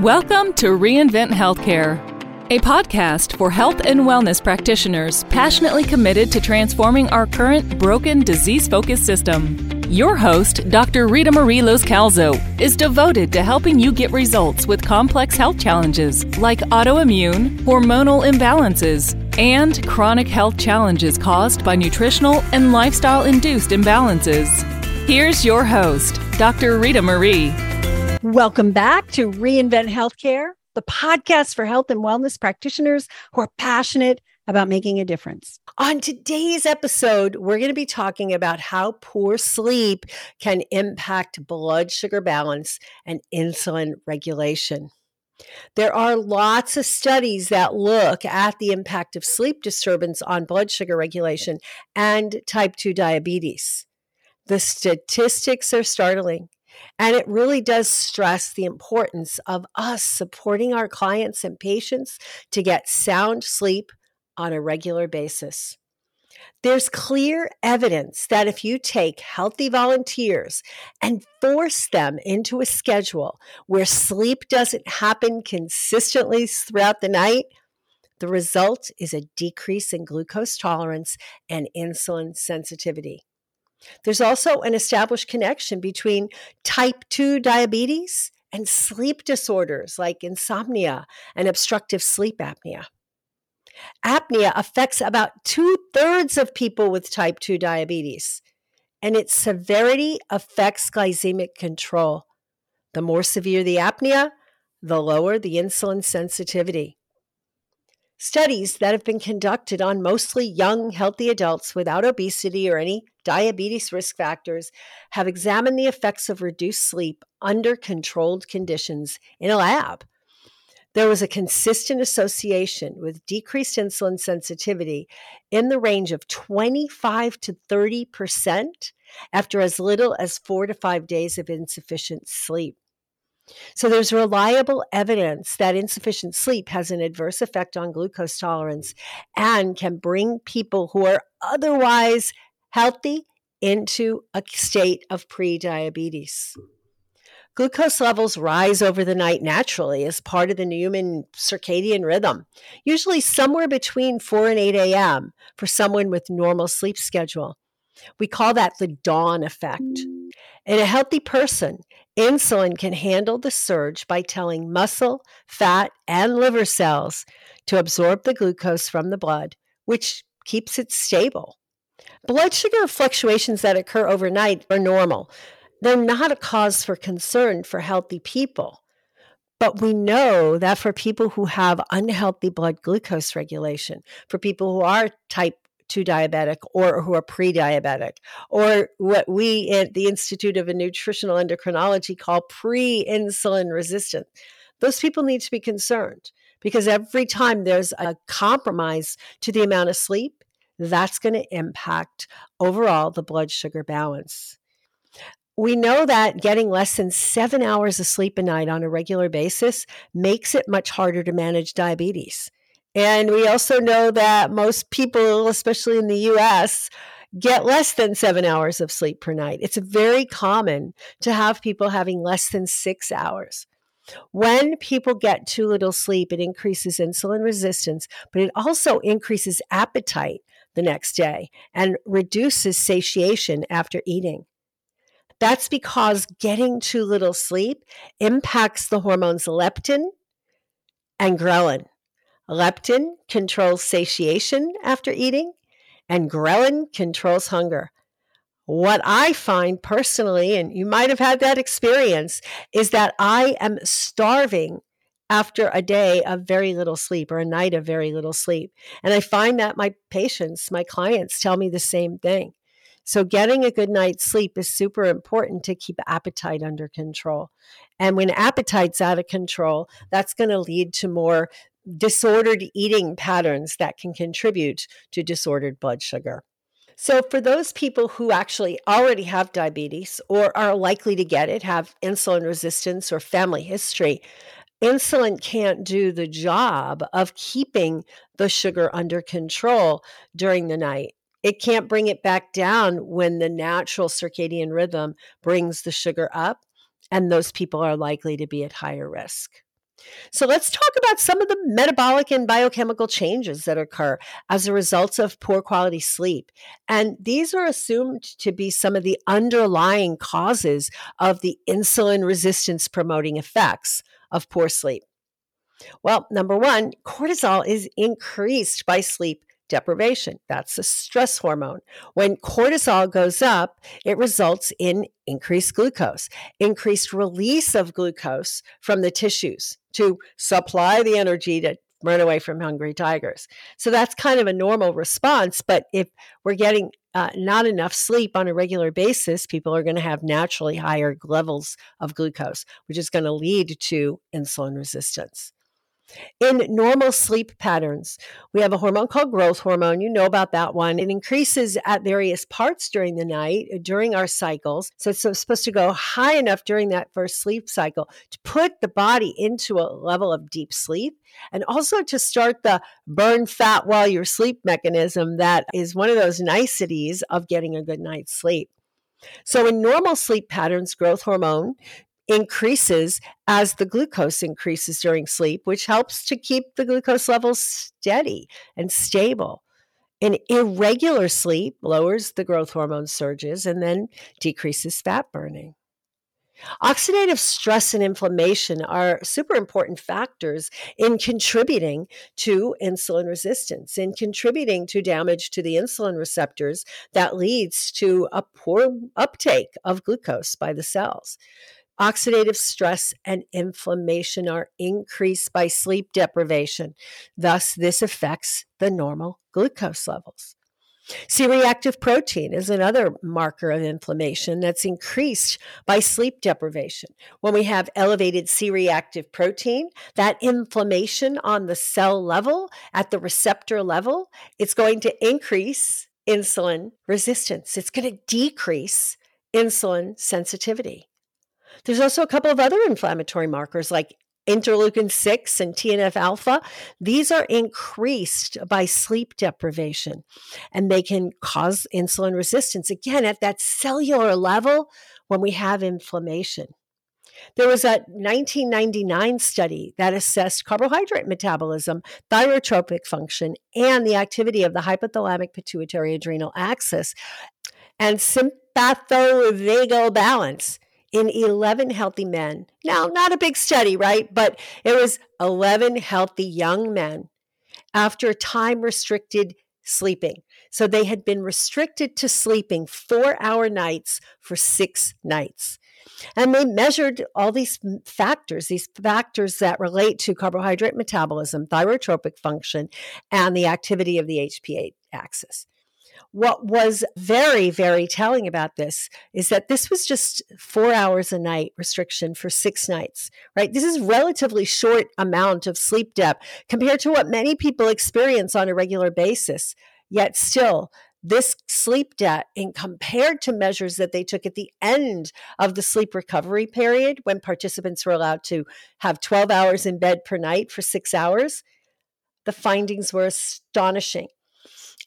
Welcome to Reinvent Healthcare, a podcast for health and wellness practitioners passionately committed to transforming our current broken, disease focused system. Your host, Dr. Rita Marie Loscalzo, is devoted to helping you get results with complex health challenges like autoimmune, hormonal imbalances, and chronic health challenges caused by nutritional and lifestyle induced imbalances. Here's your host, Dr. Rita Marie. Welcome back to Reinvent Healthcare, the podcast for health and wellness practitioners who are passionate about making a difference. On today's episode, we're going to be talking about how poor sleep can impact blood sugar balance and insulin regulation. There are lots of studies that look at the impact of sleep disturbance on blood sugar regulation and type 2 diabetes. The statistics are startling. And it really does stress the importance of us supporting our clients and patients to get sound sleep on a regular basis. There's clear evidence that if you take healthy volunteers and force them into a schedule where sleep doesn't happen consistently throughout the night, the result is a decrease in glucose tolerance and insulin sensitivity. There's also an established connection between type 2 diabetes and sleep disorders like insomnia and obstructive sleep apnea. Apnea affects about two thirds of people with type 2 diabetes, and its severity affects glycemic control. The more severe the apnea, the lower the insulin sensitivity. Studies that have been conducted on mostly young, healthy adults without obesity or any diabetes risk factors have examined the effects of reduced sleep under controlled conditions in a lab. There was a consistent association with decreased insulin sensitivity in the range of 25 to 30% after as little as four to five days of insufficient sleep. So there's reliable evidence that insufficient sleep has an adverse effect on glucose tolerance and can bring people who are otherwise healthy into a state of prediabetes. Glucose levels rise over the night naturally as part of the human circadian rhythm, usually somewhere between 4 and 8 a.m. for someone with normal sleep schedule. We call that the dawn effect. In a healthy person, insulin can handle the surge by telling muscle, fat, and liver cells to absorb the glucose from the blood, which keeps it stable. Blood sugar fluctuations that occur overnight are normal. They're not a cause for concern for healthy people. But we know that for people who have unhealthy blood glucose regulation, for people who are type 2 diabetic or who are pre diabetic, or what we at the Institute of Nutritional Endocrinology call pre insulin resistant, those people need to be concerned because every time there's a compromise to the amount of sleep, that's going to impact overall the blood sugar balance. We know that getting less than seven hours of sleep a night on a regular basis makes it much harder to manage diabetes. And we also know that most people, especially in the US, get less than seven hours of sleep per night. It's very common to have people having less than six hours. When people get too little sleep, it increases insulin resistance, but it also increases appetite the next day and reduces satiation after eating. That's because getting too little sleep impacts the hormones leptin and ghrelin. Leptin controls satiation after eating, and ghrelin controls hunger. What I find personally, and you might have had that experience, is that I am starving after a day of very little sleep or a night of very little sleep. And I find that my patients, my clients tell me the same thing. So, getting a good night's sleep is super important to keep appetite under control. And when appetite's out of control, that's going to lead to more disordered eating patterns that can contribute to disordered blood sugar. So, for those people who actually already have diabetes or are likely to get it, have insulin resistance or family history, insulin can't do the job of keeping the sugar under control during the night. It can't bring it back down when the natural circadian rhythm brings the sugar up, and those people are likely to be at higher risk. So let's talk about some of the metabolic and biochemical changes that occur as a result of poor quality sleep. And these are assumed to be some of the underlying causes of the insulin resistance promoting effects of poor sleep. Well, number one, cortisol is increased by sleep deprivation. That's a stress hormone. When cortisol goes up, it results in increased glucose, increased release of glucose from the tissues to supply the energy to run away from hungry tigers. So that's kind of a normal response. But if we're getting uh, not enough sleep on a regular basis, people are going to have naturally higher levels of glucose, which is going to lead to insulin resistance. In normal sleep patterns, we have a hormone called growth hormone. You know about that one. It increases at various parts during the night, uh, during our cycles. So it's supposed to go high enough during that first sleep cycle to put the body into a level of deep sleep and also to start the burn fat while you're sleep mechanism that is one of those niceties of getting a good night's sleep. So, in normal sleep patterns, growth hormone increases as the glucose increases during sleep, which helps to keep the glucose levels steady and stable. In irregular sleep lowers the growth hormone surges and then decreases fat burning. Oxidative stress and inflammation are super important factors in contributing to insulin resistance, in contributing to damage to the insulin receptors that leads to a poor uptake of glucose by the cells. Oxidative stress and inflammation are increased by sleep deprivation. Thus, this affects the normal glucose levels. C reactive protein is another marker of inflammation that's increased by sleep deprivation. When we have elevated C reactive protein, that inflammation on the cell level, at the receptor level, it's going to increase insulin resistance. It's going to decrease insulin sensitivity. There's also a couple of other inflammatory markers like interleukin 6 and TNF alpha. These are increased by sleep deprivation and they can cause insulin resistance again at that cellular level when we have inflammation. There was a 1999 study that assessed carbohydrate metabolism, thyrotropic function, and the activity of the hypothalamic pituitary adrenal axis and sympathovagal balance in 11 healthy men. Now, not a big study, right? But it was 11 healthy young men after time restricted sleeping. So they had been restricted to sleeping four hour nights for six nights. And they measured all these factors, these factors that relate to carbohydrate metabolism, thyrotropic function, and the activity of the HPA axis. What was very, very telling about this is that this was just four hours a night restriction for six nights, right? This is relatively short amount of sleep debt compared to what many people experience on a regular basis. Yet still, this sleep debt in compared to measures that they took at the end of the sleep recovery period when participants were allowed to have 12 hours in bed per night for six hours the findings were astonishing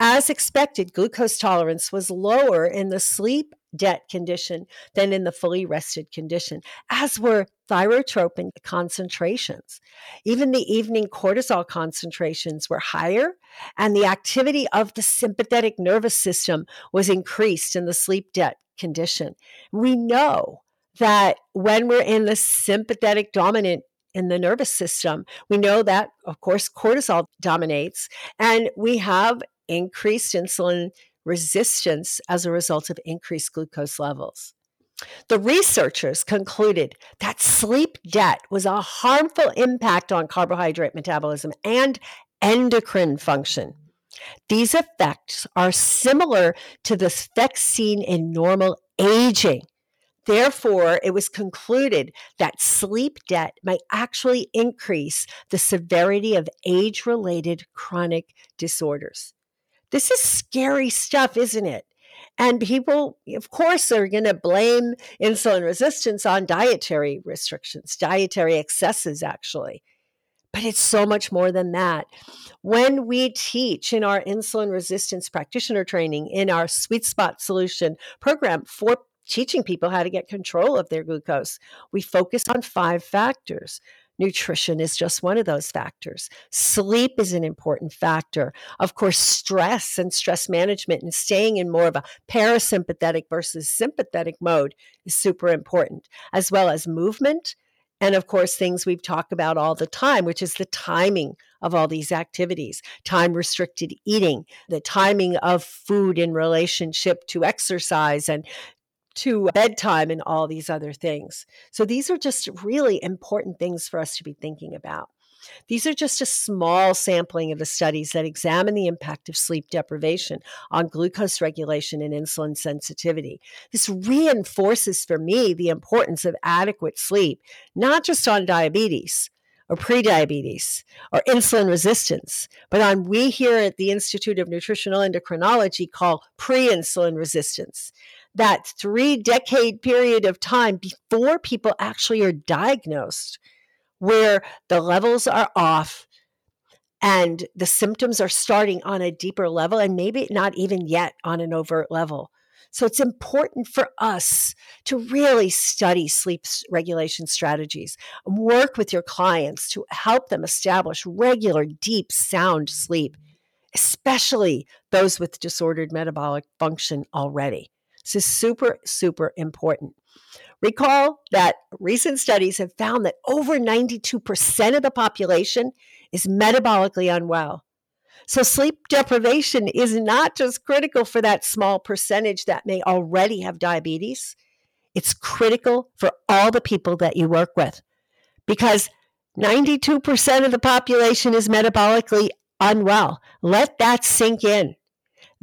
as expected, glucose tolerance was lower in the sleep debt condition than in the fully rested condition, as were thyrotropin concentrations. Even the evening cortisol concentrations were higher, and the activity of the sympathetic nervous system was increased in the sleep debt condition. We know that when we're in the sympathetic dominant in the nervous system. We know that, of course, cortisol dominates, and we have increased insulin resistance as a result of increased glucose levels. The researchers concluded that sleep debt was a harmful impact on carbohydrate metabolism and endocrine function. These effects are similar to the effects seen in normal aging. Therefore, it was concluded that sleep debt might actually increase the severity of age related chronic disorders. This is scary stuff, isn't it? And people, of course, are going to blame insulin resistance on dietary restrictions, dietary excesses, actually. But it's so much more than that. When we teach in our insulin resistance practitioner training, in our sweet spot solution program for teaching people how to get control of their glucose, we focus on five factors Nutrition is just one of those factors. Sleep is an important factor. Of course, stress and stress management and staying in more of a parasympathetic versus sympathetic mode is super important, as well as movement. And of course, things we've talked about all the time, which is the timing of all these activities, time restricted eating, the timing of food in relationship to exercise and to bedtime and all these other things. So these are just really important things for us to be thinking about. These are just a small sampling of the studies that examine the impact of sleep deprivation on glucose regulation and insulin sensitivity. This reinforces for me the importance of adequate sleep, not just on diabetes, or prediabetes or insulin resistance, but on we here at the Institute of Nutritional Endocrinology call pre insulin resistance that three decade period of time before people actually are diagnosed, where the levels are off and the symptoms are starting on a deeper level and maybe not even yet on an overt level. So it's important for us to really study sleep regulation strategies and work with your clients to help them establish regular, deep, sound sleep, especially those with disordered metabolic function already. This is super, super important. Recall that recent studies have found that over 92% of the population is metabolically unwell. So, sleep deprivation is not just critical for that small percentage that may already have diabetes, it's critical for all the people that you work with because 92% of the population is metabolically unwell. Let that sink in.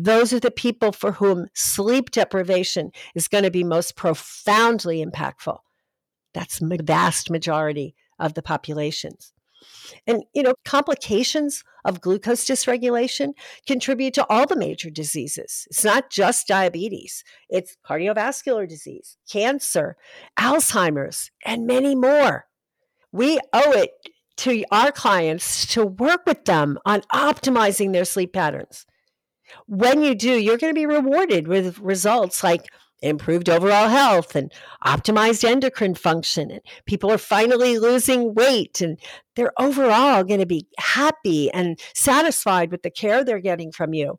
Those are the people for whom sleep deprivation is going to be most profoundly impactful. That's the vast majority of the populations. And, you know, complications of glucose dysregulation contribute to all the major diseases. It's not just diabetes, it's cardiovascular disease, cancer, Alzheimer's, and many more. We owe it to our clients to work with them on optimizing their sleep patterns when you do, you're going to be rewarded with results like improved overall health and optimized endocrine function. And people are finally losing weight and they're overall going to be happy and satisfied with the care they're getting from you.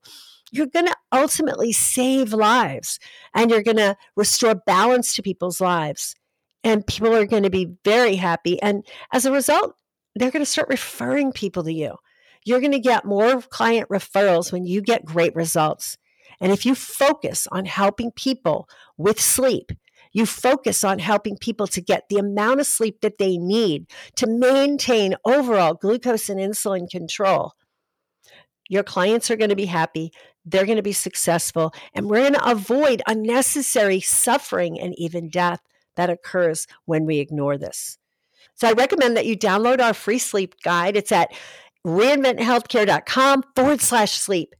You're going to ultimately save lives and you're going to restore balance to people's lives. And people are going to be very happy. And as a result, they're going to start referring people to you. You're going to get more client referrals when you get great results. And if you focus on helping people with sleep, you focus on helping people to get the amount of sleep that they need to maintain overall glucose and insulin control. Your clients are going to be happy, they're going to be successful, and we're going to avoid unnecessary suffering and even death that occurs when we ignore this. So I recommend that you download our free sleep guide. It's at reinventhealthcare.com forward slash sleep.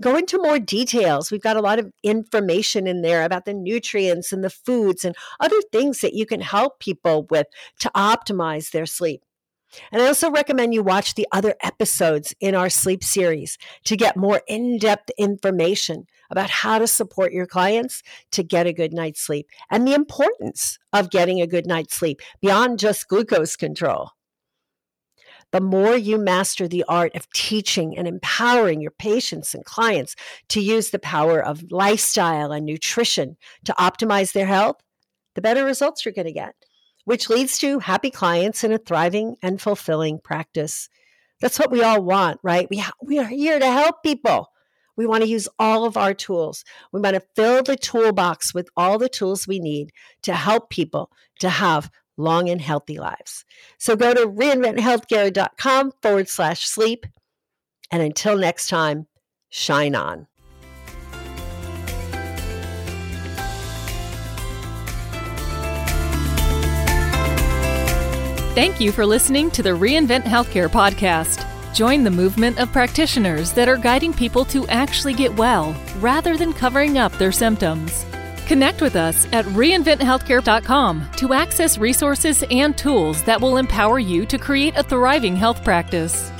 Go into more details. We've got a lot of information in there about the nutrients and the foods and other things that you can help people with to optimize their sleep. And I also recommend you watch the other episodes in our sleep series to get more in depth information about how to support your clients to get a good night's sleep and the importance of getting a good night's sleep beyond just glucose control the more you master the art of teaching and empowering your patients and clients to use the power of lifestyle and nutrition to optimize their health, the better results you're going to get, which leads to happy clients and a thriving and fulfilling practice. That's what we all want, right? We, ha- we are here to help people. We want to use all of our tools. We want to fill the toolbox with all the tools we need to help people to have long and healthy lives. So go to reinventhealthcare.com forward slash sleep. And until next time, shine on. Thank you for listening to the Reinvent Healthcare podcast. Join the movement of practitioners that are guiding people to actually get well rather than covering up their symptoms. Connect with us at reinventhealthcare.com to access resources and tools that will empower you to create a thriving health practice.